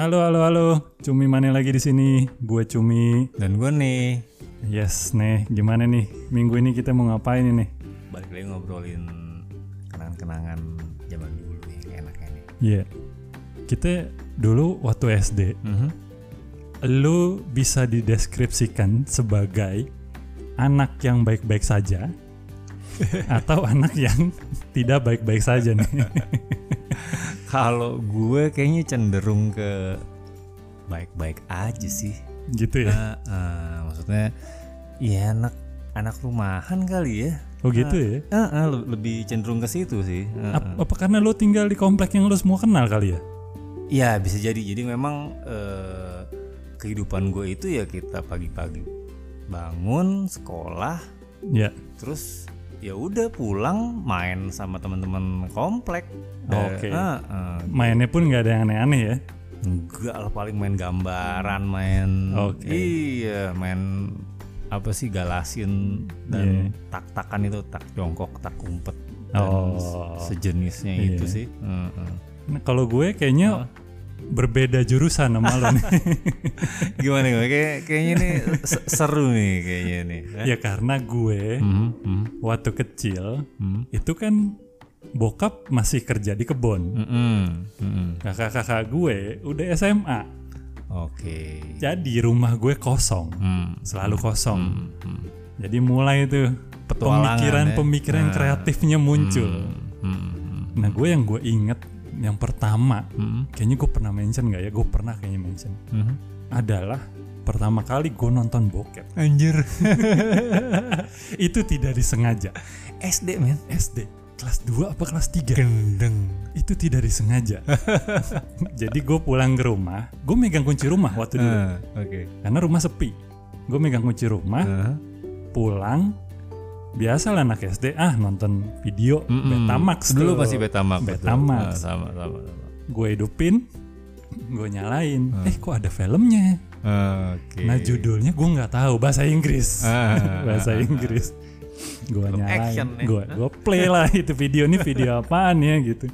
Halo, halo, halo. Cumi mana lagi di sini? Gue Cumi. Dan gue nih Yes, nih. Gimana nih? Minggu ini kita mau ngapain ini? balik lagi ngobrolin kenangan-kenangan zaman dulu yang enaknya nih. Iya. Kita dulu waktu SD, Mhm. lu bisa dideskripsikan sebagai anak yang baik-baik saja atau anak yang tidak baik-baik saja nih. Kalau gue kayaknya cenderung ke baik-baik aja sih. gitu ya. Nah, eh, maksudnya ya anak anak rumahan kali ya. Oh gitu ya. Eh, eh, le- lebih cenderung ke situ sih. Eh, Ap- apa karena lu tinggal di komplek yang lu semua kenal kali ya? Ya bisa jadi. Jadi memang eh, kehidupan gue itu ya kita pagi-pagi bangun sekolah, Ya. terus ya udah pulang main sama teman-teman komplek. Oke. Eh, eh, eh, Mainnya pun nggak ada yang aneh-aneh ya. enggak lah paling main gambaran, main Oke. iya main apa sih galasin dan tak-takan itu tak jongkok, tak umpet dan Oh. sejenisnya Iya. itu sih. Eh, eh. Nah, kalau gue kayaknya berbeda jurusan sama lo nih. Gimana gue? Kayak, kayaknya ini se- seru nih kayaknya nih. Eh? ya karena gue Mhm, mhm, waktu kecil mhm. itu kan bokap masih kerja di kebun. Mhm, mhm. Kakak-kakak gue udah SMA. Oke. Jadi rumah gue kosong, Hmm, selalu kosong. hmm, hmm. Jadi mulai tuh pemikiran-pemikiran ya. kreatifnya muncul. Hmm, hmm, Nah gue yang gue inget yang pertama, hmm, kayaknya gue pernah mention nggak ya? Gue pernah kayaknya mention. hmm. Adalah pertama kali gue nonton bokep. Anjir. itu tidak disengaja. SD men. SD kelas 2 apa kelas 3 Gendeng. itu tidak disengaja. Jadi gue pulang ke rumah, gue megang kunci rumah waktu dulu Ah, Oke. karena rumah sepi. Gue megang kunci rumah, Ah, pulang biasa lah anak SD ah nonton video mm-mm. Betamax Dulu tuh. pasti Betamax. betul. Betamax. Ah, sama sama sama. gue hidupin gue nyalain eh kok ada filmnya Oke. nah judulnya gue nggak tahu bahasa Inggris Ah, bahasa Inggris gue nyalain ya. gue gue play lah itu video ini video apaan ya gitu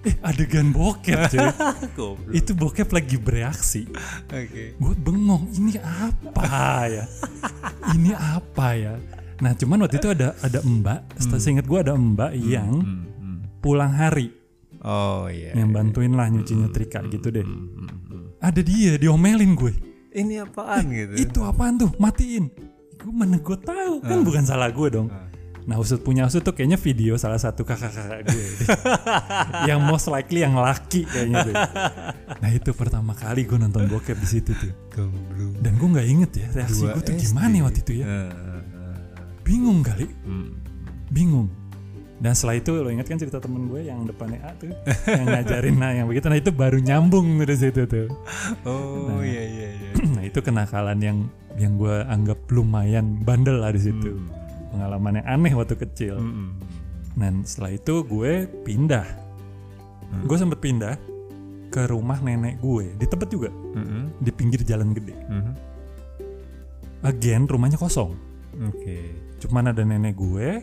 eh adegan bokep cuy itu bokep lagi bereaksi Oke. gue bengong ini apa ya ini apa ya nah cuman waktu itu ada ada mbak setelah seinget gue ada mbak yang Hmm, hmm. pulang hari. Oh iya. yang bantuin lah nyuci nyetrika gitu deh. Hmm, hmm, hmm. ada dia diomelin gue. Ini apaan gitu? itu apaan tuh? Matiin. Gue mana gue tahu? Kan bukan salah gue dong. Nah usut punya usut tuh kayaknya video salah satu kakak-kakak gue yang most likely yang laki kayaknya nah itu pertama kali gue nonton bokep di situ tuh. Dan gue nggak inget ya reaksi gue tuh SD. gimana waktu itu ya. Ah, ah, ah. Bingung kali Hmm. bingung dan setelah itu lo ingat kan cerita temen gue yang depannya A tuh yang ngajarin nah yang begitu nah itu baru nyambung dari situ tuh Oh iya iya iya. nah itu kenakalan yang yang gue anggap lumayan bandel lah di situ Hmm. pengalaman yang aneh waktu kecil Hmm. dan setelah itu gue pindah Hmm. gue sempet pindah ke rumah nenek gue di tempat juga Hmm. di pinggir jalan gede Hmm. again rumahnya kosong Oke. cuman ada nenek gue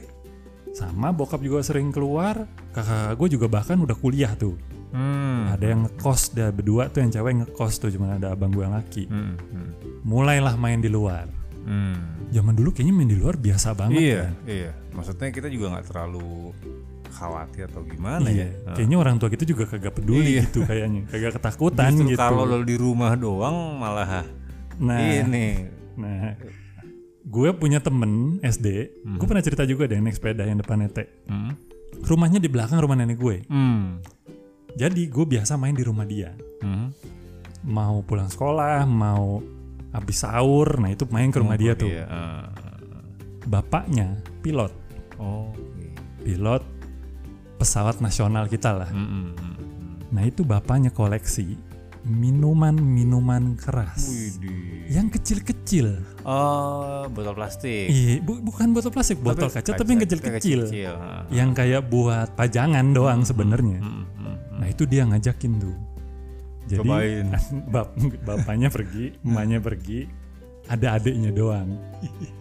sama bokap juga sering keluar kakak gue juga bahkan udah kuliah tuh Hmm. ada yang ngekos dah berdua tuh yang cewek ngekos tuh cuman ada abang gue yang laki Hmm. Hmm. mulailah main di luar Hmm. zaman dulu kayaknya main di luar biasa banget Iya kan iya. Maksudnya kita juga nggak terlalu khawatir atau gimana iya. ya. Kayaknya orang tua kita juga kagak peduli Iya. gitu kayaknya kagak ketakutan Justru gitu kalau lo di rumah doang malah nah ini. nah gue punya temen SD gue pernah cerita juga deh naik sepeda yang depan ET Hmm. rumahnya di belakang rumah nenek gue Hmm. jadi gue biasa main di rumah dia Hmm. mau pulang sekolah mau habis sahur nah itu main ke rumah dia tuh Iya. ah. bapaknya pilot Oh. oke. pilot pesawat nasional kita lah Hmm, hmm, hmm. nah itu bapaknya koleksi minuman-minuman keras Widih. yang kecil-kecil Oh, botol plastik. iya bu- bukan botol plastik botol kaca tapi yang kecil-kecil Kecil. yang kayak buat pajangan doang sebenarnya Hmm, hmm, hmm. nah itu dia ngajakin tuh jadi Cobain. bap- bapaknya pergi emaknya pergi ada adiknya doang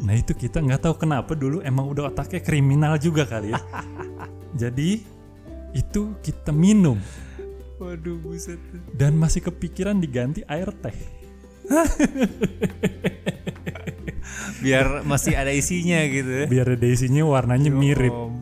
nah itu kita nggak tahu kenapa dulu emang udah otaknya kriminal juga kali ya jadi itu kita minum Waduh buset. dan masih kepikiran diganti air teh. Biar masih ada isinya gitu ya. Biar ada isinya warnanya mirip. Ampun.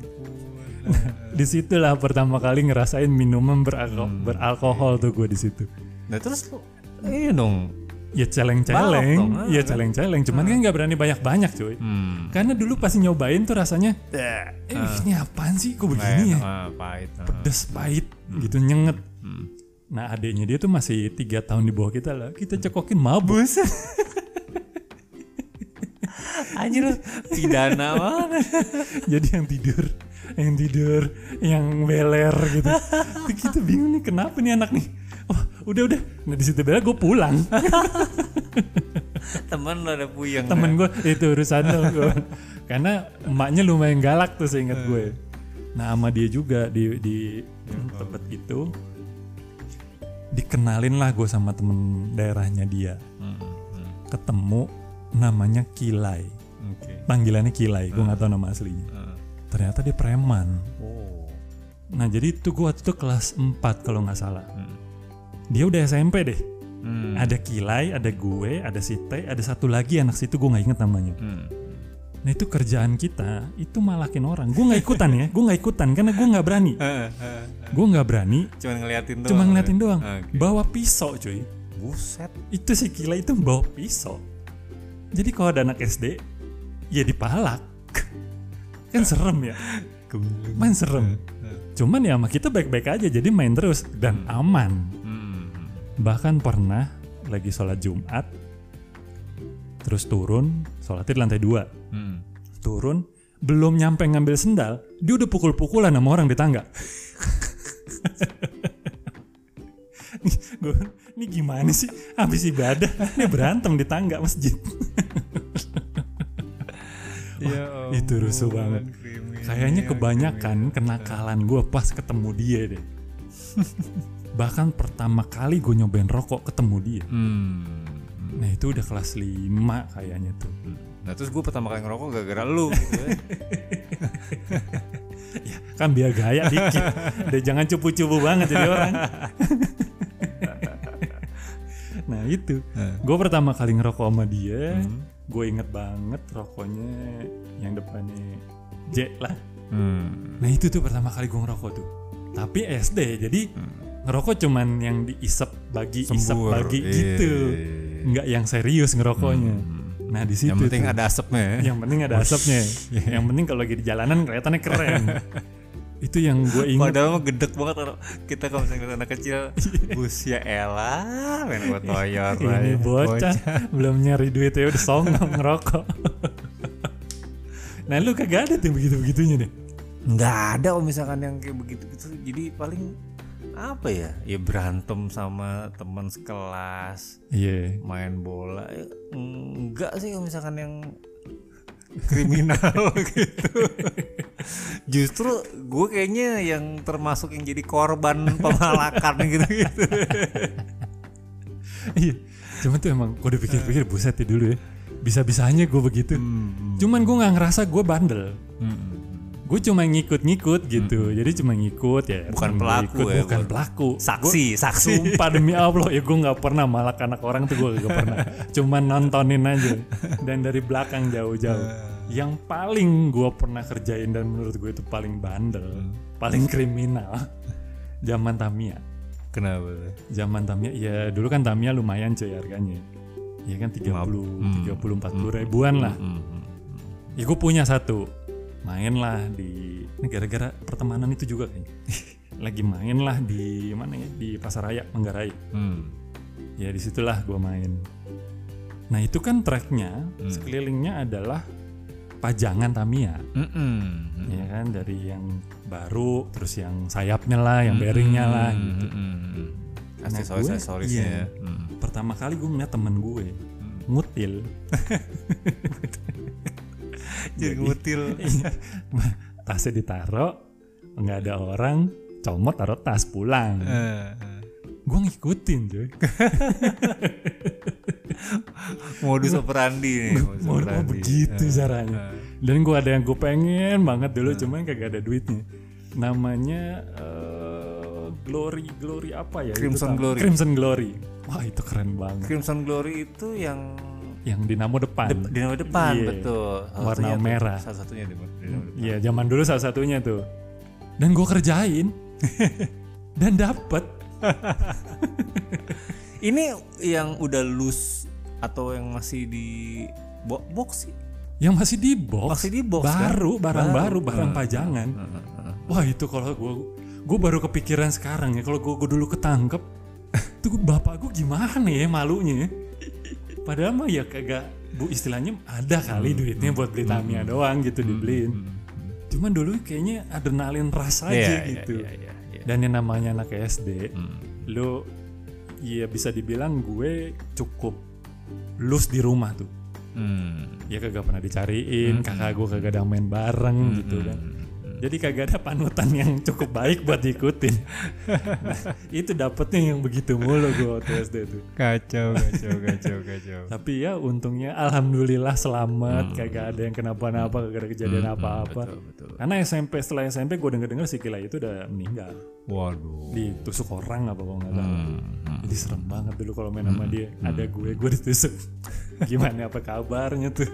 Di situlah pertama kali ngerasain minuman beralko- Hmm. beralkohol tuh gue di situ. Nah terus lu iya dong. Ya celeng-celeng, dong, ah, ya kan? celeng-celeng. Cuman kan nggak berani banyak-banyak cuy. Hmm. Karena dulu pas nyobain tuh rasanya, eh ini apaan sih kok begini ya? Ah, pahit. ah. Pedes, pahit, gitu nyenget. Hmm. Nah adiknya dia tuh masih tiga tahun di bawah kita lah. Kita cekokin mabuk. Anjir pidana mana? Jadi yang tidur, yang tidur, yang beler gitu. Tuh kita bingung nih kenapa nih anak nih. Oh udah udah. Nah di situ bela gue pulang. Temen lu ada puyeng. Temen gue itu urusan lo gua. Karena emaknya lumayan galak tuh seingat gue. Nah sama dia juga di di tempat itu dikenalin lah gue sama temen daerahnya dia. Hmm, hmm. Ketemu namanya Kilai. Oke. Panggilannya Kilai, gue nggak tahu nama aslinya. Ah. Ternyata dia preman. Oh. Nah jadi itu gue waktu itu kelas 4 kalau nggak salah. Hmm. Dia udah SMP deh. Hmm. Ada Kilai, ada gue, ada Site, ada satu lagi anak situ gue nggak inget namanya. Hmm. Nah itu kerjaan kita itu malakin orang. Gue nggak ikutan ya, gue nggak ikutan karena gue nggak berani. Ah, ah. Gue nggak berani, Cuman ngeliatin doang. cuma ngeliatin doang. Oke. Bawa pisau cuy. Buset. Itu si Kilai itu bawa pisau. Jadi kalau ada anak SD, ya dipalak. kan serem ya, main serem. Cuman ya sama kita baik-baik aja, jadi main terus dan aman. Hmm. Bahkan pernah lagi sholat Jumat, terus turun, sholatnya di lantai dua, Hmm. turun, belum nyampe ngambil sendal, dia udah pukul-pukulan sama orang di tangga. nih, gue, ini gimana sih? Habis ibadah, ini berantem di tangga masjid. Ya itu rusuh banget. Kayaknya kebanyakan kenakalan gue pas ketemu dia deh. Bahkan pertama kali gue nyobain rokok ketemu dia. Hmm. Nah itu udah kelas 5 kayaknya tuh. Nah terus gue pertama kali ngerokok gara-gara lu gitu ya. Kan biar gaya dikit. Jangan cupu-cupu banget jadi orang. nah itu. Nah. Gue pertama kali ngerokok sama dia. Hmm. Gue inget banget rokoknya yang depannya J lah. Hmm. Nah itu tuh pertama kali gue ngerokok tuh. Tapi SD jadi ngerokok cuman yang diisep bagi isep Sembur. bagi Iya. gitu. Nggak yang serius ngerokoknya. Nah di situ Yang penting tuh. ada asapnya ya. yang penting ada asapnya. yang penting kalau lagi di jalanan kelihatannya keren. itu yang gue inget. Padahal mah gedek banget orang kita kalau misalnya anak kecil bus ya elah main buat toyor Ini bocah belum nyari duit ya udah songong ngerokok. nah lu kagak ada tuh begitu begitunya deh. nggak ada kalau misalkan yang kayak begitu gitu jadi paling apa ya ya berantem sama teman sekelas Iya. main bola ya, enggak sih kalau misalkan yang kriminal gitu justru gue kayaknya yang termasuk yang jadi korban pemalakan gitu gitu Iya. Cuman tuh emang gue udah pikir-pikir buset ya dulu ya. Bisa-bisanya gue begitu. Cuman gue nggak ngerasa gue bandel. Gue cuma ngikut-ngikut gitu. Jadi cuma ngikut ya. Bukan pelaku ikut, ya, Bukan bukan- pelaku. saksi saksi Sumpah demi Allah ya gue nggak pernah malak anak orang tuh gue gak pernah. Cuma nontonin aja dan dari belakang jauh-jauh. Yang paling gue pernah kerjain dan menurut gue itu paling bandel, paling kriminal. Zaman Tamia. kenapa Zaman Tamia ya dulu kan Tamia lumayan cuy harganya. Ya kan 30 30 40 ribuan lah. Ya gue punya satu. Main lah di ini gara-gara pertemanan itu juga kayaknya. Lagi main lah di mana ya? Di Pasar Raya Manggarai. hmm. Ya di situlah gue main. Nah itu kan tracknya sekelilingnya adalah pajangan Tamiya. Mm-mm. Ya kan dari yang baru terus yang sayapnya lah, yang bearingnya lah gitu. Mm-mm. Nah, aksesoris gue- aksesorisnya iya. ya Mm. Pertama kali gue ngeliat temen gue ngutil. jadi ngutil Tasnya ditaro, nggak ada orang, comot taruh tas pulang. Eh, Gue ngikutin cuy. modus operandi nih modus operandi. begitu Eh, caranya. eh. Dan gue ada yang gue pengen banget dulu, cuman kagak ada duitnya. Namanya eh, Glory Glory apa ya Crimson Glory. Crimson Glory wah itu keren banget Crimson Glory itu yang yang dinamo depan dep- dinamo depan Iya. betul. Salah Warna tuh. merah. Salah satunya di dinamo depan. Iya zaman dulu salah satunya tuh dan gue kerjain dan dapet Ini yang udah loose atau yang masih di bo- box sih? yang masih di box Masih di box kan? baru barang Baru. baru barang Hmm. pajangan Heeh, heeh. wah itu kalau gue gue baru kepikiran sekarang ya kalau gue dulu ketangkep tuh bapak gue gimana ya malunya ya? Padahal mah ya kagak bu istilahnya ada kali duitnya buat beli Tamiya doang gitu dibeliin. Cuman dulu kayaknya adrenalin ras aja Iya, iya, gitu. iya, iya, iya. dan yang namanya anak SD Hmm. lu ya bisa dibilang gue cukup lus di rumah tuh. Hmm. ya kagak pernah dicariin kakak gue kagak ada main bareng gitu kan jadi kagak ada panutan yang cukup baik buat diikutin. Nah, itu dapetnya yang begitu mulu gue waktu SD tuh. Kacau, kacau, kacau, kacau. tapi ya untungnya alhamdulillah selamat. Kagak ada yang kenapa-napa kagak ada kejadian apa-apa. Betul, betul. karena SMP setelah SMP gue denger-denger si Kila itu udah meninggal. Waduh. ditusuk orang apa kalau nggak salah Hmm, hmm. jadi serem banget dulu kalau main sama dia. ada gue gue ditusuk. Gimana apa kabarnya tuh?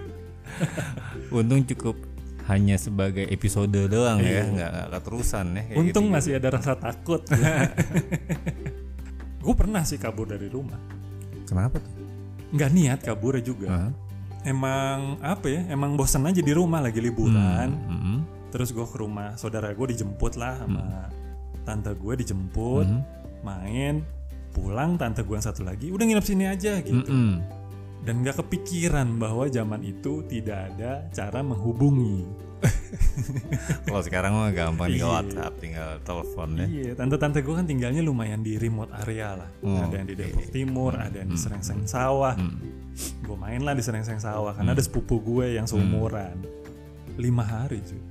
Untung cukup hanya sebagai episode doang ya, nggak nggak keterusan ya. kayak Untung gitu. masih ada rasa takut. gue pernah sih kabur dari rumah. Kenapa tuh? Nggak niat kabur juga. Hah? Emang apa ya? Emang bosan aja di rumah lagi liburan. Hmm. Terus gue ke rumah saudara gue dijemput lah sama tante gue dijemput, Hmm. main, pulang tante gue yang satu lagi udah nginep sini aja gitu. Mm-mm. Dan nggak kepikiran bahwa zaman itu tidak ada cara menghubungi. Kalau sekarang mah gampang tinggal Iya. WhatsApp, tinggal telepon ya. Iya, tante-tante gue kan tinggalnya lumayan di remote area lah. Oh, ada yang di Depok Timur, ada yang di Serengseng Sawah. Hmm. Gue main lah di Serengseng Sawah karena ada sepupu gue yang seumuran. Lima hari cuy.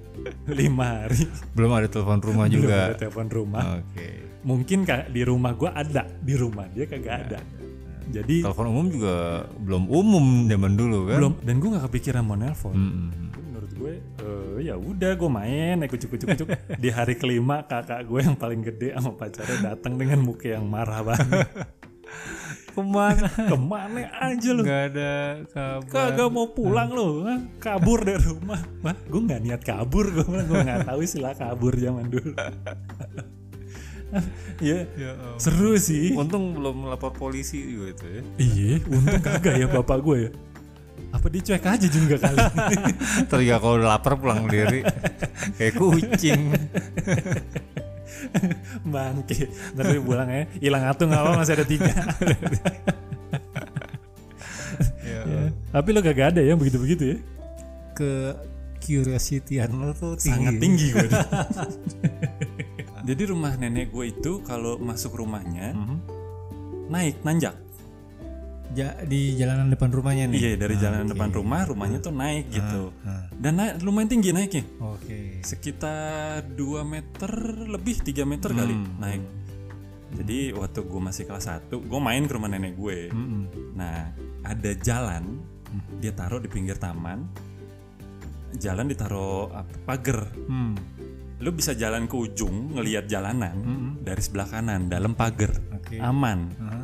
Lima hari. Belum ada telepon rumah Belum juga. ada telepon rumah. Oke. Mungkin ka- di rumah gue ada, di rumah dia kagak ada. Jadi Telepon umum juga belum umum zaman dulu kan? belum dan gue nggak kepikiran mau nelpon. Mm-mm. Menurut gue, eh, ya udah gue main, naik kucuk kucuk kucuk. di hari kelima kakak gue yang paling gede sama pacarnya datang dengan muka yang marah banget. Ke mana? Ke mana aja lu? Gak ada kabar. Kagak mau pulang lo, kabur dari rumah. Wah, gue nggak niat kabur, gue gue nggak tahu istilah kabur zaman dulu. ya, Ya ampun. seru sih. Untung belum lapor polisi juga itu ya. Iya, untung kagak ya bapak gue ya. Apa dicuek aja juga kali. Terus ya kalau udah lapar pulang sendiri kayak kucing. Bangke. Ntar dia pulang ya, hilang atuh nggak apa masih ada tiga. ya. Ya. Tapi lo kagak ada ya begitu-begitu ya. Ke curiosityan lo tuh tinggi. Sangat tinggi gue. Jadi rumah nenek gue itu kalau masuk rumahnya Mhm. naik nanjak. Ja, di jalanan depan rumahnya nih. Iya dari Ah, jalan oke. depan rumah rumahnya tuh naik gitu. Ah, Dan naik, lumayan tinggi naiknya. Oke. Sekitar 2 meter lebih 3 meter kali Hmm. naik. Jadi waktu gue masih kelas 1, gue main ke rumah nenek gue. Mm-mm. Nah, ada jalan dia taruh di pinggir taman. Jalan ditaruh pagar. Hmm. Lu bisa jalan ke ujung ngelihat jalanan Mm-mm. dari sebelah kanan dalam pagar. Oke. Aman. Ah,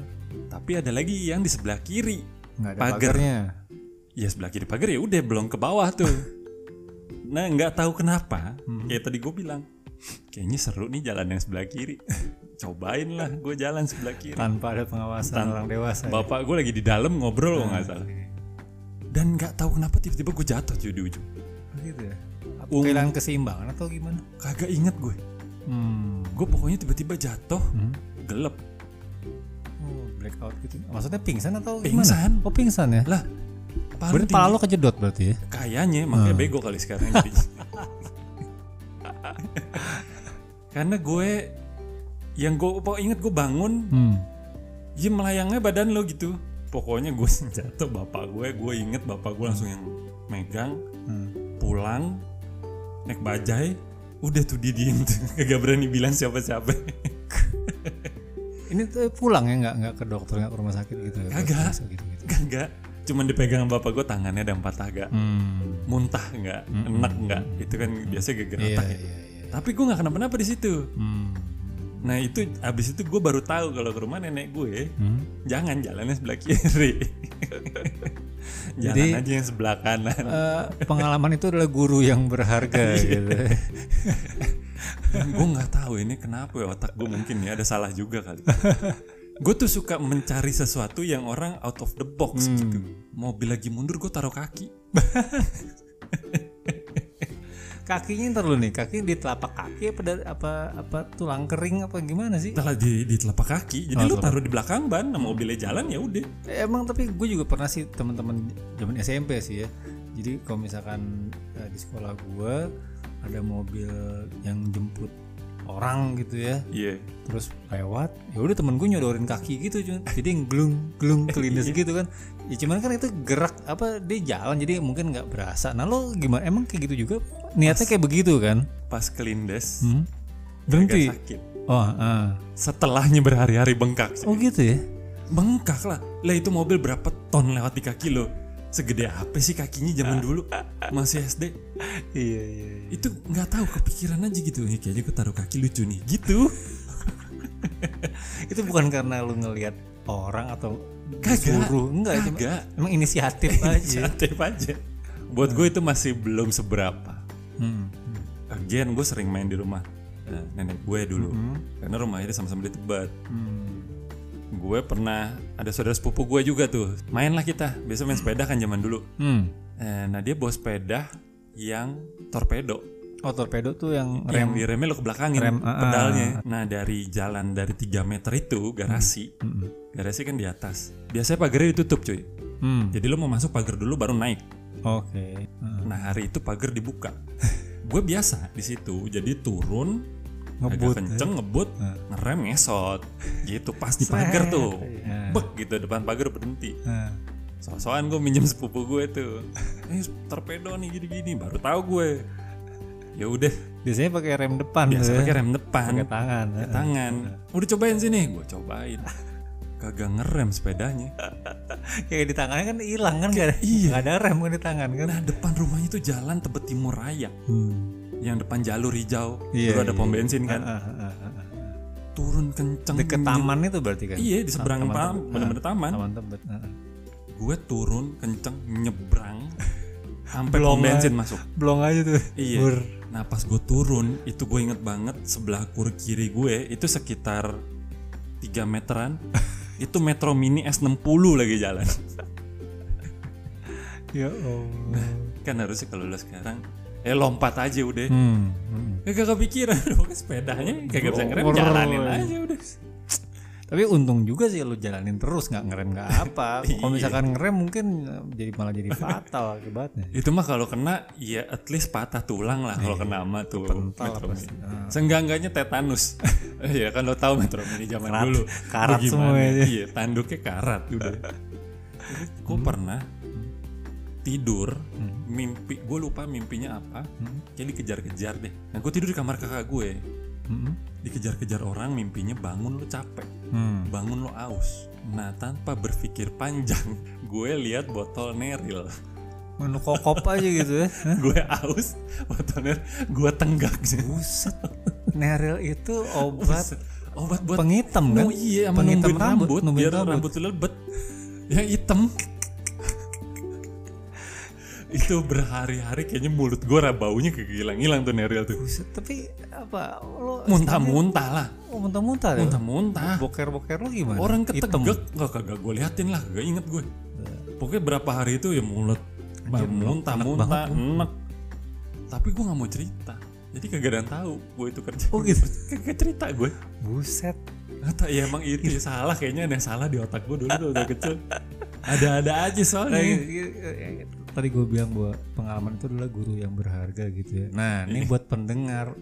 Tapi ada lagi yang di sebelah kiri. nggak ada Pagar. pagarnya. Ya sebelah kiri pagar ya udah belum ke bawah tuh. nah nggak tahu kenapa. Kayak tadi gue bilang, kayaknya seru nih jalan yang sebelah kiri. Cobain lah gue jalan sebelah kiri. Tanpa ada pengawasan Tan- orang dewasa. ya? Bapak gue lagi di dalam ngobrol nggak salah. Oke. Dan nggak tahu kenapa tiba-tiba gue jatuh cuy di ujung. Gitu ya. Um. Kehilangan keseimbangan atau gimana? Kagak inget gue. Hmm. Gue pokoknya tiba-tiba jatuh, gelap. Oh, blackout gitu. Maksudnya pingsan atau Pingsan. gimana? Oh, pingsan ya. Lah, Berarti pala lo kejedot berarti ya? kayaknya makanya bego kali sekarang jadi. Karena gue yang gue pokoknya inget gue bangun, Hmm. ya melayangnya badan lo gitu. Pokoknya gue jatuh bapak gue, gue inget bapak gue langsung yang megang, Hmm. pulang, naik bajai, udah tuh dia diem tuh, kagak berani bilang siapa-siapa. Ini tuh pulang ya nggak nggak ke dokter nggak ke rumah sakit gitu ya? Kagak. Gitu gitu. Kagak, cuman dipegang bapak gue tangannya ada empat agak, Hmm. muntah nggak, enak nggak, itu kan biasa geger Iya otak ya. iya iya. Tapi gue nggak kenapa-napa di situ. Hmm. Nah itu abis itu gue baru tahu kalau ke rumah nenek gue Hmm. jangan jalannya sebelah kiri. Jadi- aja yang sebelah kanan. Eh, pengalaman itu adalah guru yang berharga gitu. gue nggak tahu ini kenapa ya otak gue mungkin ya ada salah juga kali. gue tuh suka mencari sesuatu yang orang out of the box Hmm. gitu. Mobil lagi mundur gue taruh kaki. Kakinya ntar dulu nih, kaki di telapak kaki apa apa apa tulang kering apa gimana sih? Setelah di, di telapak kaki, jadi Oh, lu taruh di belakang ban, nah mobilnya jalan ya udah. Emang tapi gue juga pernah sih teman-teman zaman SMP sih ya. Jadi kalau misalkan eh, di sekolah gue ada mobil yang jemput orang gitu ya, Iya. terus lewat, ya udah temen gue nyodorin kaki gitu, cuman. jadi yang glung glung kelindes gitu kan. Ya cuman kan itu gerak apa dia jalan jadi mungkin nggak berasa. Nah lo gimana? Emang kayak gitu juga? Niatnya kayak begitu kan? Pas kelindes, Hmm? Berhenti. sakit. Oh, ah. Setelahnya berhari-hari bengkak. sih. oh gitu ya? Bengkak lah. Lah itu mobil berapa ton lewat di kaki lo? Segede apa sih kakinya zaman dulu? Masih SD. Iya iya. Itu nggak tahu kepikiran aja gitu. Nih kayaknya gue taruh kaki lucu nih. Gitu. Itu bukan karena lu ngelihat orang atau Kagak. disuruh enggak Kagak. emang inisiatif aja. Inisiatif aja. Buat gue itu masih belum seberapa. Hmm. Again gue sering main di rumah eh, nenek gue dulu. Karena rumahnya sama-sama di Tebet. Hmm. Gue pernah ada saudara sepupu gue juga tuh. Main lah kita. Biasa main sepeda kan zaman dulu. Hmm. Eh, nah dia bawa sepeda yang torpedo. Oh torpedo tuh yang Yang rem. di remnya lo ke belakangin Rem, ah, pedalnya. Nah dari jalan dari 3 meter itu garasi. Hmm. Garasi kan di atas. Biasanya pagarnya ditutup cuy. Hmm. Jadi lo mau masuk pagar dulu baru naik. Oke. Hmm. Nah hari itu pagar dibuka. gue biasa di situ. Jadi turun Ngebut, agak kenceng ngebut Ah. ngerem ngesot gitu pas di pagar tuh Iya. bek gitu depan pagar berhenti Nah. sosokan gue minjem sepupu gue tuh eh torpedo nih gini-gini baru tahu gue ya udah Biasanya pakai rem depan biasa tuh ya. pakai rem depan Pakai tangan. pakai tangan udah cobain sini gue cobain kagak ngerem sepedanya Kayak di tangannya kan hilang kan gak ada, Iya. nggak ada rem kan di tangan kan. nah depan rumahnya itu jalan tebet timur raya Hmm. Yang depan jalur hijau Iya, dulu ada pom iya. bensin kan Ah, ah, ah, ah. turun kenceng Deket taman itu berarti kan? iya di seberang Taman taman bener-bener taman Taman tebet. Ah, ah. gue turun kenceng nyebrang sampai pom bensin masuk Blong aja tuh. iya Bur. nah pas gue turun itu gue inget banget sebelah kur kiri gue itu sekitar 3 meteran itu Metro Mini S60 lagi jalan Ya Allah. kan harusnya kalau lo sekarang eh lompat aja udah Hmm. hmm. kagak kepikiran pokoknya sepedanya kagak bisa ngerem jalanin aja udah Tapi untung juga sih lu jalanin terus nggak ngerem nggak apa. Kalau misalkan ngerem mungkin jadi malah jadi fatal akibatnya. itu mah kalau kena ya at least patah tulang lah kalau kena ama tuh Pental. Mini. Seenggaknya tetanus. Iya kan lo tahu Metro Mini zaman Karat- dulu. karat semua ya. Iya, tanduknya karat udah. Gue pernah tidur mimpi gue lupa mimpinya apa kayak dikejar-kejar deh nah gue tidur di kamar kakak gue Hmm. dikejar-kejar orang mimpinya bangun lo capek Hmm. bangun lo aus nah tanpa berpikir panjang gue lihat botol neril Menu kokop aja gitu ya. Gue aus botol neril gue tenggak Buset. Neril itu obat obat buat penghitam kan? Oh iya, Penghitam rambut, numbuhin biar rambut lu lebet. Yang hitam. Itu berhari-hari kayaknya mulut gue baunya kayak hilang-hilang tuh Neril tuh. Buset, tapi apa lo Muntah-muntah lah. oh, muntah-muntah ya? Muntah-muntah. Boker-boker lo gimana? Orang Hitam. ketegek nggak kagak gue liatin lah, gak inget gue. Pokoknya berapa hari itu ya mulut muntah-muntah, enek. Tapi gue nggak mau cerita. Jadi kagak ada yang tahu gue itu kerja. Oh gitu. Kagak cerita gue. Buset. Atau ya emang itu ya salah kayaknya ada yang salah di otak gue dulu udah kecil. Ada-ada aja soalnya. Tadi gue bilang bahwa pengalaman itu adalah guru yang berharga gitu ya. Nah, ini buat pendengar,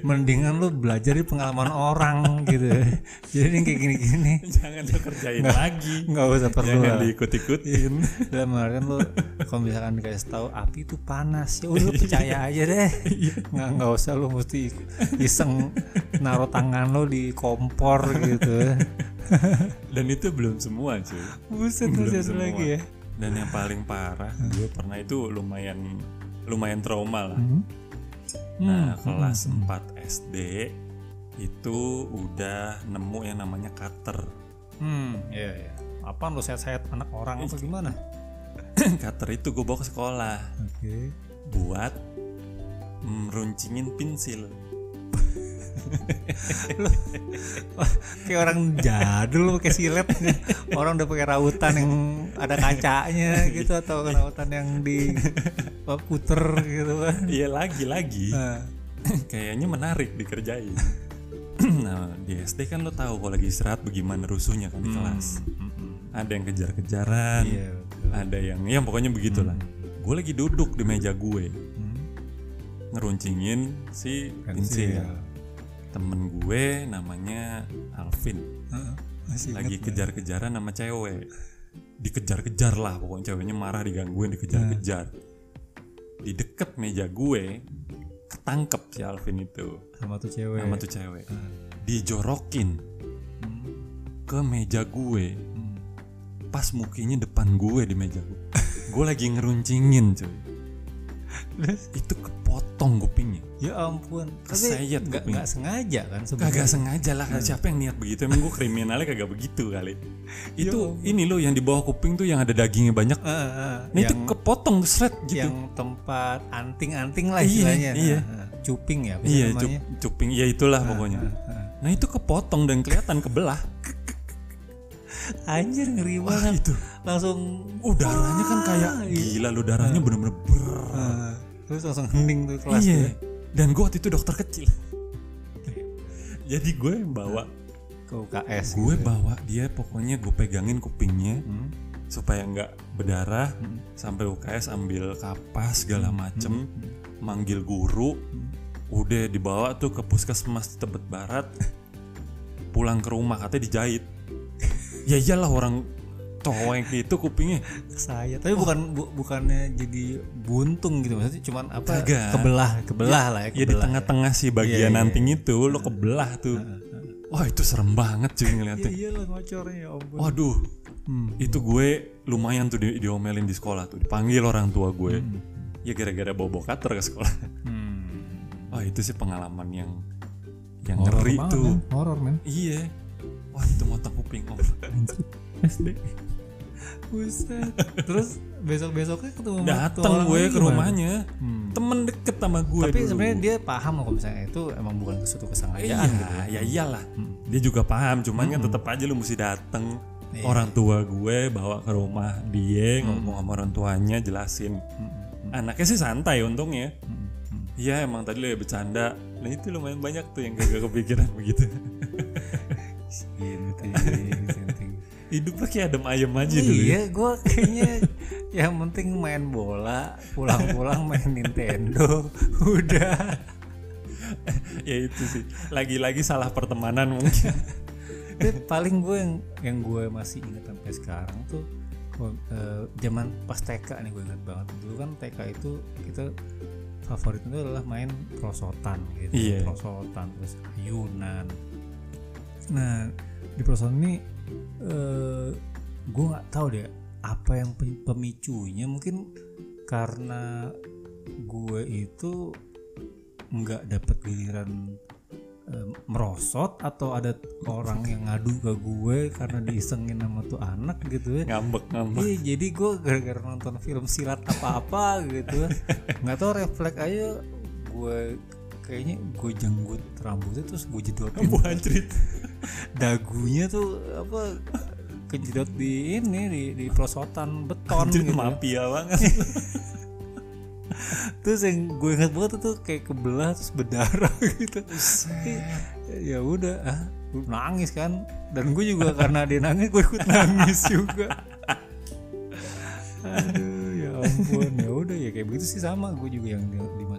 mendingan lu belajar di pengalaman orang gitu. ya. Jadi kayak gini-gini Jangan lo kerjain lagi. nggak usah perlu Jangan diikut-ikutin. Dalam artian lu kalau misalkan dikasih tahu api itu panas, ya udah lu percaya aja deh. Nggak nggak usah lu mesti iseng naruh tangan lu di kompor gitu. Dan itu belum semua cuy. Buset Belum semua. lagi ya. Dan yang paling parah, gue pernah itu lumayan lumayan trauma lah. Hmm. Nah, kelas 4 SD itu udah nemu yang namanya cutter. Hmm, iya iya. Apaan lo sehat-sehat anak orang apa gimana? cutter itu gue bawa ke sekolah Oke. buat meruncingin pensil. Kayak orang jadul pakai silet. orang udah pakai rautan yang ada kacanya gitu atau rautan yang di puter gitu kan. Iya lagi-lagi. Nah, Kayaknya menarik dikerjain. nah di SD kan lo tahu kalau lagi istirahat bagaimana rusuhnya kan di kelas. Ada yang kejar-kejaran, Iya, betul. ada yang ya pokoknya begitulah. Gue lagi duduk di meja gue Hmm. ngeruncingin si Pensil. pensil. Temen gue namanya Alvin. Masih lagi kejar-kejaran sama cewek. Dikejar-kejar lah pokoknya ceweknya marah digangguin dikejar-kejar. Di deket meja gue ketangkep si Alvin itu. Sama tuh cewek. sama tuh cewek. Dijorokin Hmm. ke meja gue. Hmm. pas mukinya depan gue di meja gue. Gue lagi ngeruncingin cuy. Itu kepotong kupingnya Ya ampun. Kesayat nggak kuping. nggak sengaja kan Kagak sebenarnya. sengaja lah siapa yang niat begitu emang gue kriminalnya kagak begitu kali Ya itu ini loh yang di bawah kuping tuh yang ada dagingnya banyak Eh, eh, Nah itu kepotong seret gitu. yang tempat anting-anting lah Iya, istilahnya. iya. Nah, nah. Cuping ya iya, namanya? cup, cuping, iya itulah pokoknya. Nah, Nah itu kepotong dan kelihatan kebelah. Anjir ngeri Wah banget. itu, Langsung darahnya kan kayak gila lu darahnya bener-bener ber. eh, terus langsung hening tuh kelas. Iya. tuh. Dan gue waktu itu dokter kecil. Jadi gue yang bawa, Ke UKS. gue gitu. bawa dia pokoknya gue pegangin kupingnya Hmm. supaya nggak berdarah Hmm. sampai UKS ambil kapas segala macem, manggil guru, udah dibawa tuh ke puskesmas Tebet Barat, pulang ke rumah katanya dijahit. ya iyalah orang toeng itu kupingnya. Saya. Tapi bukan bu- bukannya jadi buntung gitu. Maksudnya cuman apa Kagak. kebelah kebelah lah ya ya di kebelah tengah-tengah si Iya, bagian iya. anting itu lo kebelah tuh. Wah itu serem banget cuy iya ngeliatnya iya lah ngocornya ya ampun. Waduh. Hmm. itu gue lumayan tuh di- diomelin di sekolah tuh. Dipanggil orang tua gue. Hmm. ya gara-gara bawa bawa cutter ke sekolah. Hmm. wah itu sih pengalaman yang yang Horor ngeri banget, tuh. men. horor men. Iya wah itu motong kuping om SD Buset. Terus besok-besoknya ketemu datang orang gue ke gimana? rumahnya Hmm. temen deket sama gue Tapi sebenarnya dia paham kalau misalnya itu emang bukan suatu kesengajaan iya, gitu. ya iyalah Hmm. dia juga paham cuman kan tetap aja lu mesti dateng Iya. orang tua gue bawa ke rumah dia ngomong sama orang tuanya jelasin Hmm. anaknya sih santai untungnya Hmm. Hmm. iya emang tadi lu ya bercanda nah itu lumayan banyak tuh yang gak kepikiran begitu Ginting, ginting. hidupnya kayak adem ayem aja dulu ya. Iya, gue kayaknya yang penting main bola, pulang-pulang main Nintendo, udah. ya itu sih lagi-lagi salah pertemanan mungkin Dan paling gue yang yang gue masih ingat sampai sekarang tuh eh, zaman pas TK nih gue ingat banget dulu kan TK itu kita favorit itu adalah main prosotan gitu Iya. prosotan terus ayunan nah di prosotan ini eh, gue nggak tahu deh apa yang pe- pemicunya. Mungkin karena gue itu nggak dapat giliran eh, merosot atau ada orang yang ngadu ke gue karena diisengin sama tuh anak gitu ya. Ngambek ngambek. Iya jadi gue gara-gara nonton film silat apa-apa gitu. Nggak tahu refleks aja. Gue kayaknya gue jenggut rambutnya terus gue jedotin. Bu anjrit dagunya tuh apa kejedot di ini di, di prosotan beton anjrit gitu. mafia banget. Terus yang gue ingat banget tuh kayak kebelah terus berdarah gitu. Ya udah ah nangis kan. Dan gue juga karena dia nangis gue ikut nangis juga. Aduh ya ampun. Ya udah ya kayak begitu sih sama. Gue juga yang di- dimasukin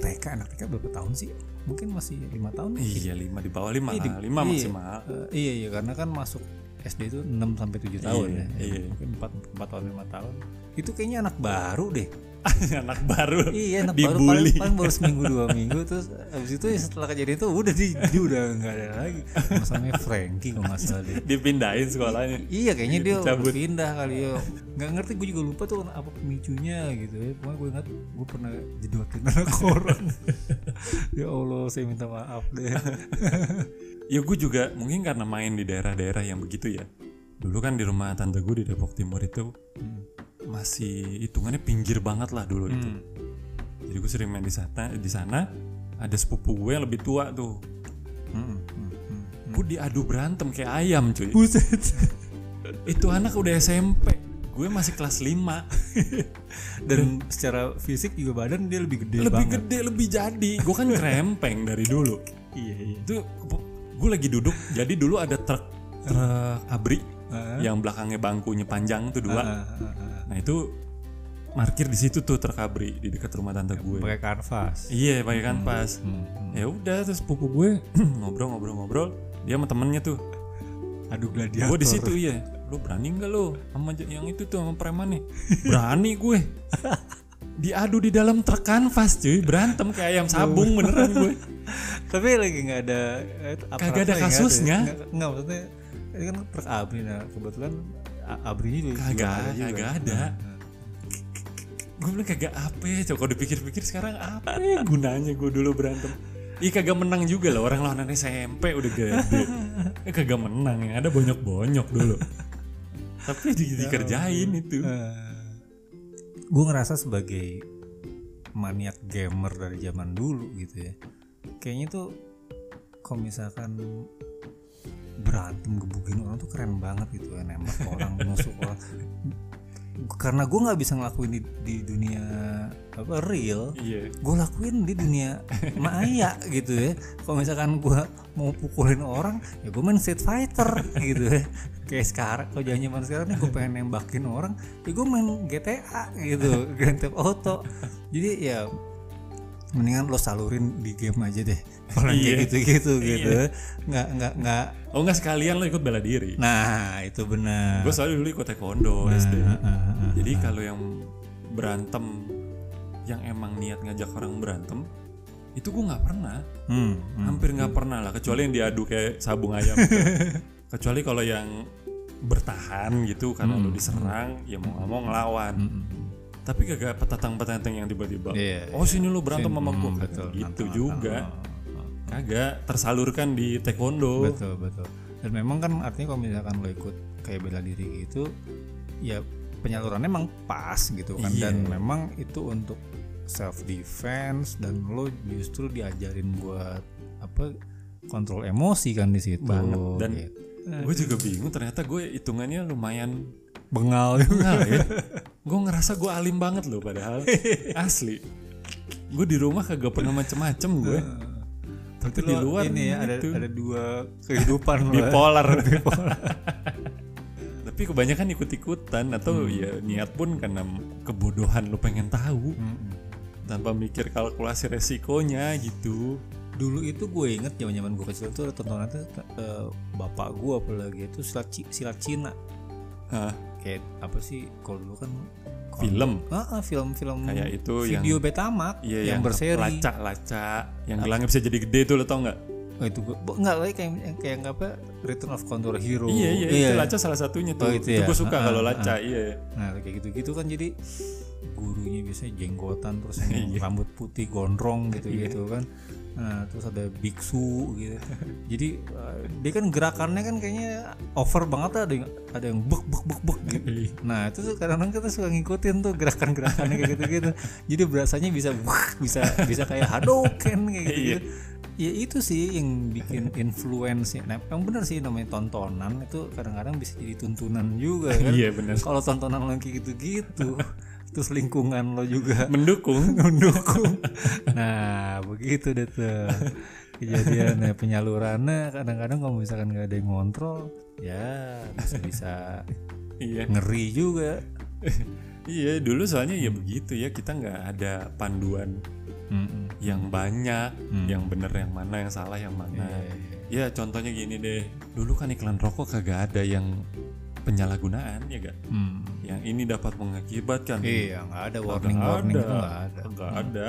TK anak TK berapa tahun sih mungkin masih lima tahun mungkin. iya lima di bawah lima Iya, lima iya. maksimal Eh, iya iya karena kan masuk SD itu 6 sampai 7 tahun Iya, ya. iya. Mungkin 4 4 tahun 5 tahun. Itu kayaknya anak baru deh. anak baru iya, anak baru paling, dibully paling baru seminggu dua minggu terus habis itu ya setelah kejadian itu udah di, dia udah nggak ada lagi. Masalahnya Frankie kalau nggak salah deh. dipindahin sekolahnya Iya kayaknya dia Dicabut. pindah kali ya. Nggak ngerti gue juga lupa tuh apa pemicunya gitu ya. Pokoknya gue ingat gue pernah jedotin anak orang. ya Allah saya minta maaf deh ya gue juga mungkin karena main di daerah-daerah yang begitu ya dulu kan di rumah tante gue di Depok Timur itu masih hitungannya pinggir banget lah dulu itu Hmm. jadi gue sering main di sana di sana ada sepupu gue yang lebih tua tuh. Hmm, hmm, hmm. gue diadu berantem kayak ayam cuy. Buset. Itu anak udah SMP gue masih kelas 5 dan secara fisik juga badan dia lebih gede lebih banget. gede lebih jadi. Gue kan krempeng dari dulu. Iya iya. Itu gue lagi duduk. Jadi dulu ada truk truk abri Ah, yang belakangnya bangkunya panjang tuh dua. Ah, ah, ah. Nah itu parkir di situ tuh truk abri di dekat rumah tante gue. pakai kanvas. Iya pakai kanvas. Hmm, hmm. ya udah terus pupu gue ngobrol-ngobrol-ngobrol dia sama temennya tuh. Aduh gladiator. Gue di situ iya. Lo berani nggak lo sama yang itu tuh sama preman nih? Berani gue. Diadu di dalam truk kanvas cuy. Berantem kayak ayam sabung beneran gue. Tapi lagi nggak ada eh, Kagak ada kasusnya. ya? nggak nggak, maksudnya ini kan truk abri nah kebetulan a- abrinya juga Kagak, kagak ada. Nah, nah. gue bilang kagak apa ya coba kalau dipikir-pikir sekarang apa ya gunanya gue dulu berantem? Ih kagak menang juga lah orang lawan SMP udah gede. Eh, kagak menang yang ada bonyok-bonyok dulu. Tapi di, dikerjain itu. Gue ngerasa sebagai maniak gamer dari zaman dulu gitu ya kayaknya tuh kalau misalkan berantem gebukin orang tuh keren banget gitu ya nembak orang nusuk orang. Karena gue nggak bisa ngelakuin di, di dunia apa real iya. gue lakuin di dunia maya gitu ya. Kalau misalkan gue mau pukulin orang ya gue main street fighter gitu ya. Kayak sekarang kalau jangan zaman sekarang nih gue pengen nembakin orang ya gue main GTA gitu Grand Theft Auto. Jadi ya mendingan lo salurin di game aja deh kalau kayak Iya. gitu-gitu gitu nggak nggak nggak oh nggak sekalian lo ikut bela diri nah itu benar gue soalnya dulu ikut taekwondo SD Ah, ah, ah. jadi kalau yang berantem yang emang niat ngajak orang berantem itu gue nggak pernah Hmm, hmm. hampir nggak pernah lah kecuali yang diadu kayak sabung ayam gitu. kecuali kalau yang bertahan gitu karena Hmm. lu diserang ya mau nggak mau ngelawan Hmm, hmm. Tapi kagak petatang petantang yang tiba-tiba Iya, oh sini lu berantem sama Hmm, gue betul gitu juga. kagak tersalurkan di taekwondo. Betul betul. Dan memang kan artinya kalau misalkan lo ikut kayak bela diri gitu ya penyalurannya emang pas gitu kan. Iya. dan memang itu untuk self defense dan lo justru diajarin buat apa kontrol emosi kan di situ. Banget. Dan gitu. gue juga bingung ternyata gue hitungannya lumayan bengal juga Enggak ya. Gue ngerasa gue alim banget loh padahal. Asli. Gue di rumah kagak pernah macem-macem gue tapi di luar ini ya ada gitu. ada dua kehidupan ya. bipolar. Tapi kebanyakan ikut-ikutan atau Hmm. ya niat pun karena kebodohan lo pengen tahu. Mm-mm. tanpa mikir kalkulasi resikonya gitu. Dulu itu gue inget zaman zaman gue kecil tuh ada tontonan tuh eh, bapak gue apalagi itu silat silat Cina. Hah, kayak apa sih kalau dulu kan film. Ah, ah, film-film Kayak itu yang- video Betamax iya yang, berseri. laca-laca yang gelangnya bisa jadi gede tuh lo tau nggak? Oh, itu gue enggak lagi kayak kayak nggak apa Return of Condor Hero. Iya iya itu laca salah satunya tuh. Oh, itu, itu ya? gue suka Ah, kalau ah, laca iya. Nah kayak gitu-gitu kan jadi gurunya biasanya jenggotan terus yang Iya. rambut putih gondrong gitu gitu kan nah terus ada biksu gitu jadi eh, dia kan gerakannya kan kayaknya over banget ada yang ada yang bek bek bek bek gitu Iya. Nah itu kadang-kadang kita suka ngikutin tuh gerakan-gerakannya kayak gitu-gitu. Jadi berasanya bisa bisa bisa kayak Hadouken kayak gitu. Iya. Ya itu sih yang bikin influence. Nah, yang bener sih namanya tontonan itu kadang-kadang bisa jadi tuntunan juga kan. iya benar Kalau tontonan kayak gitu-gitu, terus lingkungan lo juga. Mendukung. Mendukung. Nah begitu deh tuh kejadian nah, penyalurannya. Kadang-kadang kalau misalkan nggak ada yang ngontrol ya bisa bisa iya. ngeri juga. Iya dulu soalnya ya begitu ya. Kita nggak ada panduan Mm-mm. yang banyak Hmm. yang bener yang mana yang salah yang mana. Iya, ya contohnya gini deh. Dulu kan iklan rokok kagak ada yang penyalahgunaan ya gak Hmm. yang ini dapat mengakibatkan Iya, nggak ada warning warning ada. itu nggak ada. Kagak ada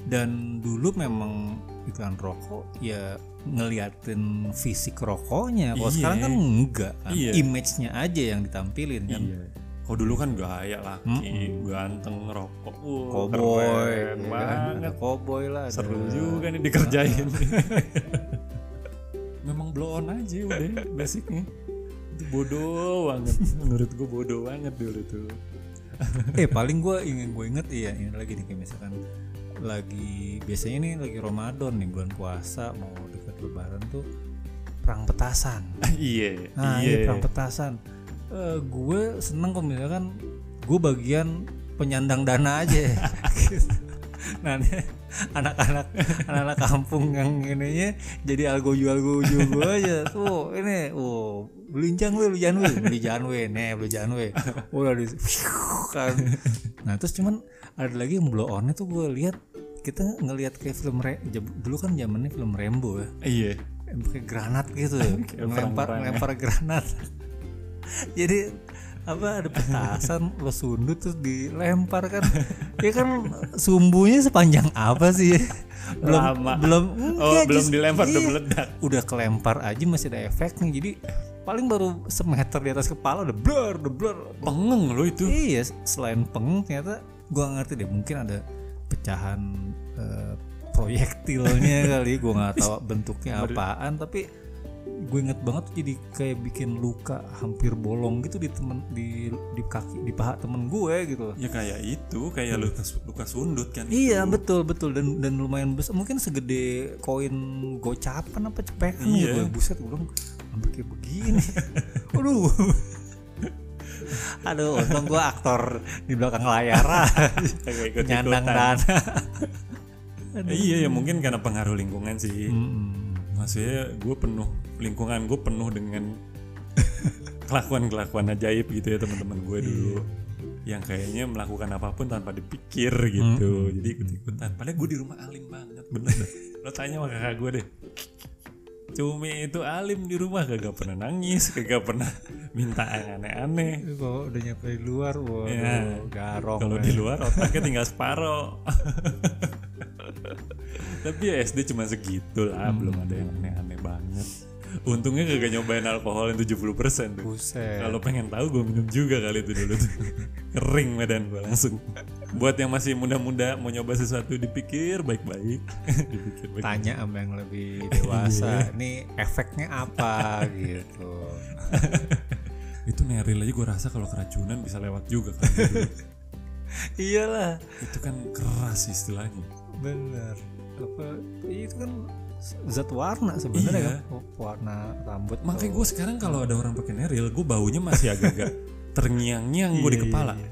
Dan dulu memang iklan rokok ya ngeliatin fisik rokoknya. Kalau Iya. sekarang kan enggak kan. Iya. Image-nya aja yang ditampilin kan. iya Oh dulu kan gaya laki, ganteng, rokok, uh, Cowboy, keren ya kan? banget. Ada cowboy lah. ada- Seru juga nih dikerjain. Memang blow on aja udah basicnya. Itu bodoh banget. Menurut gue bodoh banget dulu tuh. eh paling gue ingin gue inget iya ini lagi nih kayak misalkan lagi biasanya nih lagi Ramadan nih bulan puasa mau dekat lebaran tuh perang petasan iya, nah iya. iya perang petasan Eh, gue seneng kalau misalkan gue bagian penyandang dana aja nah ini anak-anak anak-anak kampung yang ininya jadi algojo algojo gue aja. Tuh ini oh belincang we beli janwe beli janwe nih beli udah di kan. Nah terus cuman ada lagi yang blow onnya tuh gue lihat kita ngelihat kayak film Re- dulu kan zamannya film Rambo ya. Iya. pakai granat gitu ya ya. melempar granat. Jadi apa ada petasan lo sundut terus dilempar kan ya kan sumbunya sepanjang apa sih belum Lama. belum Oh, enggak, belum just- dilempar udah iya. meledak. udah kelempar aja masih ada efeknya jadi paling baru semeter di atas kepala udah blur udah blur Pengeng lo itu. Iya, selain peng ternyata gua ngerti deh mungkin ada pecahan eh, proyektilnya kali, gua nggak tahu bentuknya apaan tapi gue inget banget tuh jadi kayak bikin luka hampir bolong gitu di temen di di kaki di paha temen gue gitu. Ya kayak itu, kayak luka, luka sundut kan. Iya betul betul dan dan lumayan besar mungkin segede koin gocapan apa cepekan Iya. gitu. Buset gue bilang hampir kayak begini. Aduh. Aduh, untung gue aktor di belakang layar nyandang dana. Iya ya mungkin karena pengaruh lingkungan sih. Mm-mm. Maksudnya gue penuh lingkungan gue penuh dengan kelakuan-kelakuan ajaib gitu ya teman-teman gue dulu. Yang kayaknya melakukan apa pun tanpa dipikir gitu. Jadi ikut-ikutan. Padahal gue di rumah alim banget bener. Lo tanya sama kakak gue deh. Cumi itu alim di rumah kagak pernah nangis, kagak pernah minta aneh-aneh. Kalau udah nyampe di luar, waduh, Ya. garong. Kalau ya. di luar otaknya tinggal separoh. Tapi ya SD cuma segitu lah, belum ada yang aneh-aneh banget. Untungnya kagak nyobain alkohol yang 70% tuh. Buset. Kalau pengen tahu gue minum juga kali itu dulu tuh. Kering medan gue langsung. Buat yang masih muda-muda mau nyoba sesuatu dipikir baik-baik. dipikir baik. Tanya sama yang lebih dewasa, ini efeknya apa gitu. Itu neril aja gue rasa kalau keracunan bisa lewat juga kan. Iyalah, itu kan keras istilahnya. Bener. Apa itu kan zat warna sebenarnya Iya. kan Oh, warna rambut Makanya gue sekarang kalau ada orang pakai neril, gue baunya masih agak-agak terngiang-ngiang gue di Iya, kepala. iya,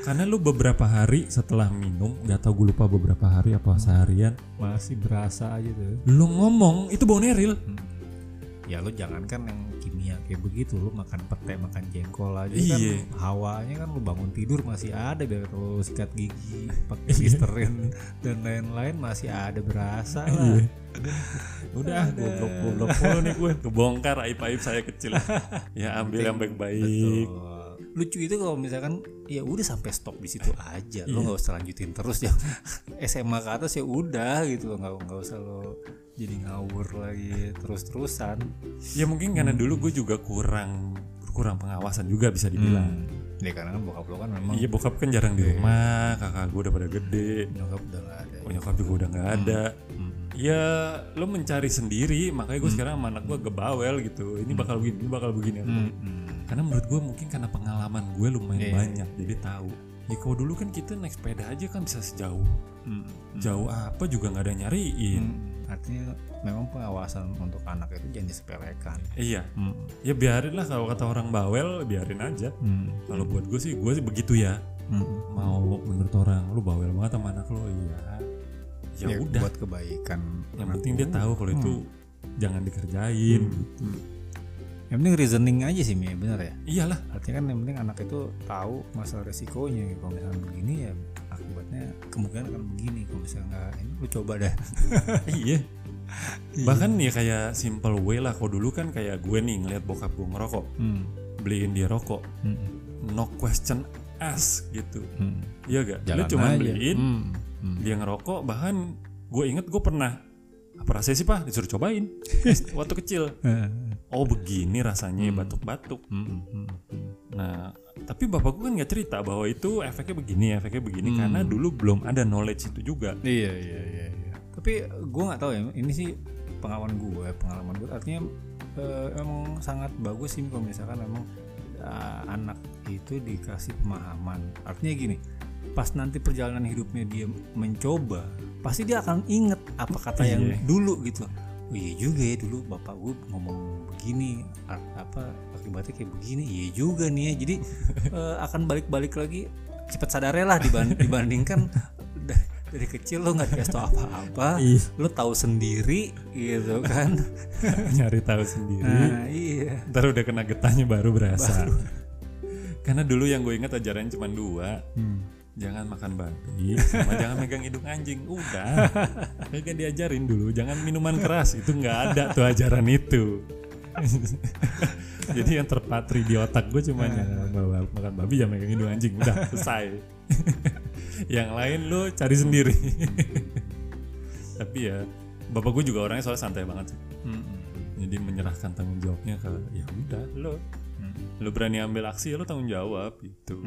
Karena lu beberapa hari setelah minum, nggak tahu gue lupa beberapa hari apa seharian, masih berasa aja tuh lu ngomong itu bau neril. ya lu jangan kan yang kayak begitu lu makan pete makan jengkol aja Iya. kan hawanya kan lu bangun tidur masih ada biar lu sikat gigi pakai listerin dan lain-lain masih ada berasa lah Udah, goblok goblok mulu nih gue. Kebongkar aib-aib saya kecil. ya ambil yang baik-baik. Lucu itu kalau misalkan ya udah sampai stop di situ aja Iya. lo nggak usah lanjutin terus ya SMA ke atas ya udah gitu nggak nggak usah lo jadi ngawur lagi terus terusan Ya mungkin karena dulu gue juga kurang kurang pengawasan juga bisa dibilang. ya karena kan bokap lo kan memang Iya bokap kan jarang di rumah, kakak gue udah pada gede, nyokap udah nggak ada oh, nyokap juga udah nggak ada. Hmm. Ya lo mencari sendiri, makanya gue sekarang sama anak gue gebawel gitu. Ini bakal begini, ini bakal begini. Hmm. Karena menurut gue mungkin karena pengalaman gue lumayan Iya. banyak, jadi tahu. Ya kalau dulu kan kita naik sepeda aja kan bisa sejauh Hmm. jauh apa juga nggak ada nyariin. Hmm. artinya memang pengawasan untuk anak itu jangan disepelekan Iya, Hmm. ya biarin lah kalau kata orang bawel, biarin aja. Hmm. Kalau buat gue sih, gue sih begitu ya. Hmm. Mau menurut orang lu bawel banget sama anak lo, iya. Ya, Ya, udah. buat kebaikan Yang penting dia tahu kalau itu jangan dikerjain. gitu. yang penting reasoning aja sih Mia bener ya Iyalah. artinya kan yang penting anak itu tahu masalah resikonya kalau misalnya begini ya akibatnya kemungkinan akan begini kalau misalnya nggak ini lu coba dah iya. Bahkan ya kayak simple way lah. Kalau dulu kan kayak gue nih ngeliat bokap gue ngerokok, hmm. beliin dia rokok, Hmm. no question ask gitu. Hmm. Iya gak? Jalan Lu cuma beliin, Hmm. Hmm. dia ngerokok. Bahkan gue inget gue pernah apa rasanya sih pak? Disuruh cobain waktu kecil. Oh begini rasanya Hmm. batuk-batuk. Hmm. Hmm. Hmm. Nah tapi bapakku kan nggak cerita bahwa itu efeknya begini efeknya begini Hmm. karena dulu belum ada knowledge itu juga Iya iya iya. iya. Tapi gue nggak tahu ya. Ini sih pengalaman gue, pengalaman gue. Artinya eh, emang sangat bagus sih kalau misalkan emang eh, anak itu dikasih pemahaman. Artinya gini, pas nanti perjalanan hidupnya dia mencoba, pasti dia akan inget apa kata yang Iya. dulu gitu. Oh iya juga ya dulu bapak gue ngomong begini, apa akibatnya kayak begini. Iya juga nih ya. Jadi eh, akan balik-balik lagi cepat sadarnya lah diban- dibandingkan da- dari kecil lo nggak dikasih tau apa-apa Ih. lo tahu sendiri gitu kan nyari tahu sendiri nah iya ntar udah kena getahnya baru berasa karena dulu yang gue ingat ajarannya cuma dua jangan makan babi sama jangan megang hidung anjing. Udah. Kagak diajarin dulu. Jangan minuman keras. Itu nggak ada tuh ajaran itu. Jadi yang terpatri di otak gue cuma jangan bawa makan babi jangan megang hidung anjing. Udah selesai. Yang lain lo cari sendiri. Tapi ya bapak gue juga orangnya soalnya santai banget sih. Jadi menyerahkan tanggung jawabnya ke ya udah lo lo berani ambil aksi ya lo tanggung jawab gitu.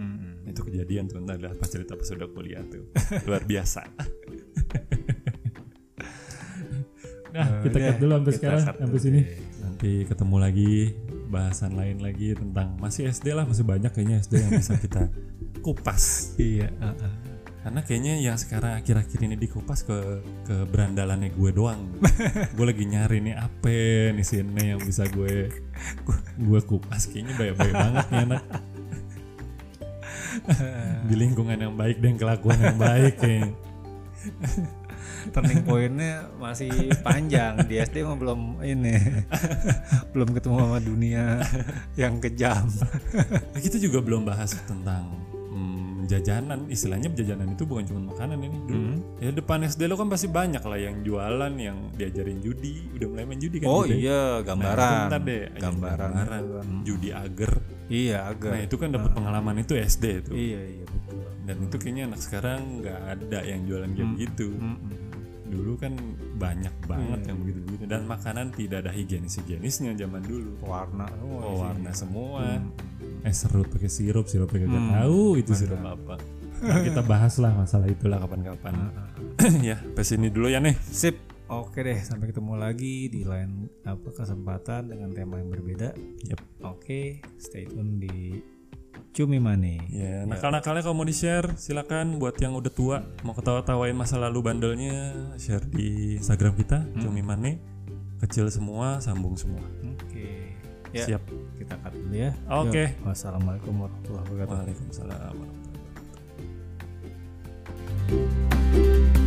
Itu kejadian tuh dah pas cerita pas udah kuliah tuh. Luar biasa. Nah kita Udah, cut dulu sampai kita sekarang sampai sini. Deh. nanti ketemu lagi bahasan lain lagi tentang masih SD lah masih banyak kayaknya SD yang bisa kita kupas. Iya karena kayaknya yang sekarang akhir-akhir ini dikupas ke ke berandalannya gue doang. Gue lagi nyari nih apa nih scene yang bisa gue gue kupas. Kayaknya baik-baik banget nih anak. Di lingkungan yang baik dan kelakuan yang baik kayaknya. Turning pointnya masih panjang. Di SD mah belum ini belum ketemu sama dunia yang kejam. Kita juga belum bahas tentang jajanan. Istilahnya jajanan itu bukan cuma makanan ini. Dulu ya depan SD lo kan pasti banyak lah yang jualan yang diajarin judi. Udah mulai main judi kan oh gitu ya. iya Nah, gambaran. ntar deh. Gambaran. gambaran. Judi agar iya agak nah itu kan dapat pengalaman itu SD itu. Iya iya betul. Dan itu kayaknya anak sekarang nggak ada yang jualan kayak begitu. Dulu kan banyak banget yang begitu begitu dan makanan tidak ada higienis higienisnya zaman dulu. Warna oh isinya. warna semua eh serut pakai sirup sirup pakai gak tahu itu sirup apa. Nah, kita bahas lah masalah itulah kapan-kapan. Ya sampai sini dulu ya nih sip. Oke deh sampai ketemu lagi di lain apa kesempatan dengan tema yang berbeda. Yep. oke stay tune di Cumi Mane Ya, nakal-nakalnya kalau mau di-share silakan. Buat yang udah tua mau ketawa-tawain masa lalu bandelnya share di Instagram kita Cumi Mane kecil semua sambung semua. Ya Siap. kita cut dulu ya Oke. Yuk, wassalamualaikum warahmatullahi wabarakatuh Waalaikumsalam warahmatullahi wabarakatuh.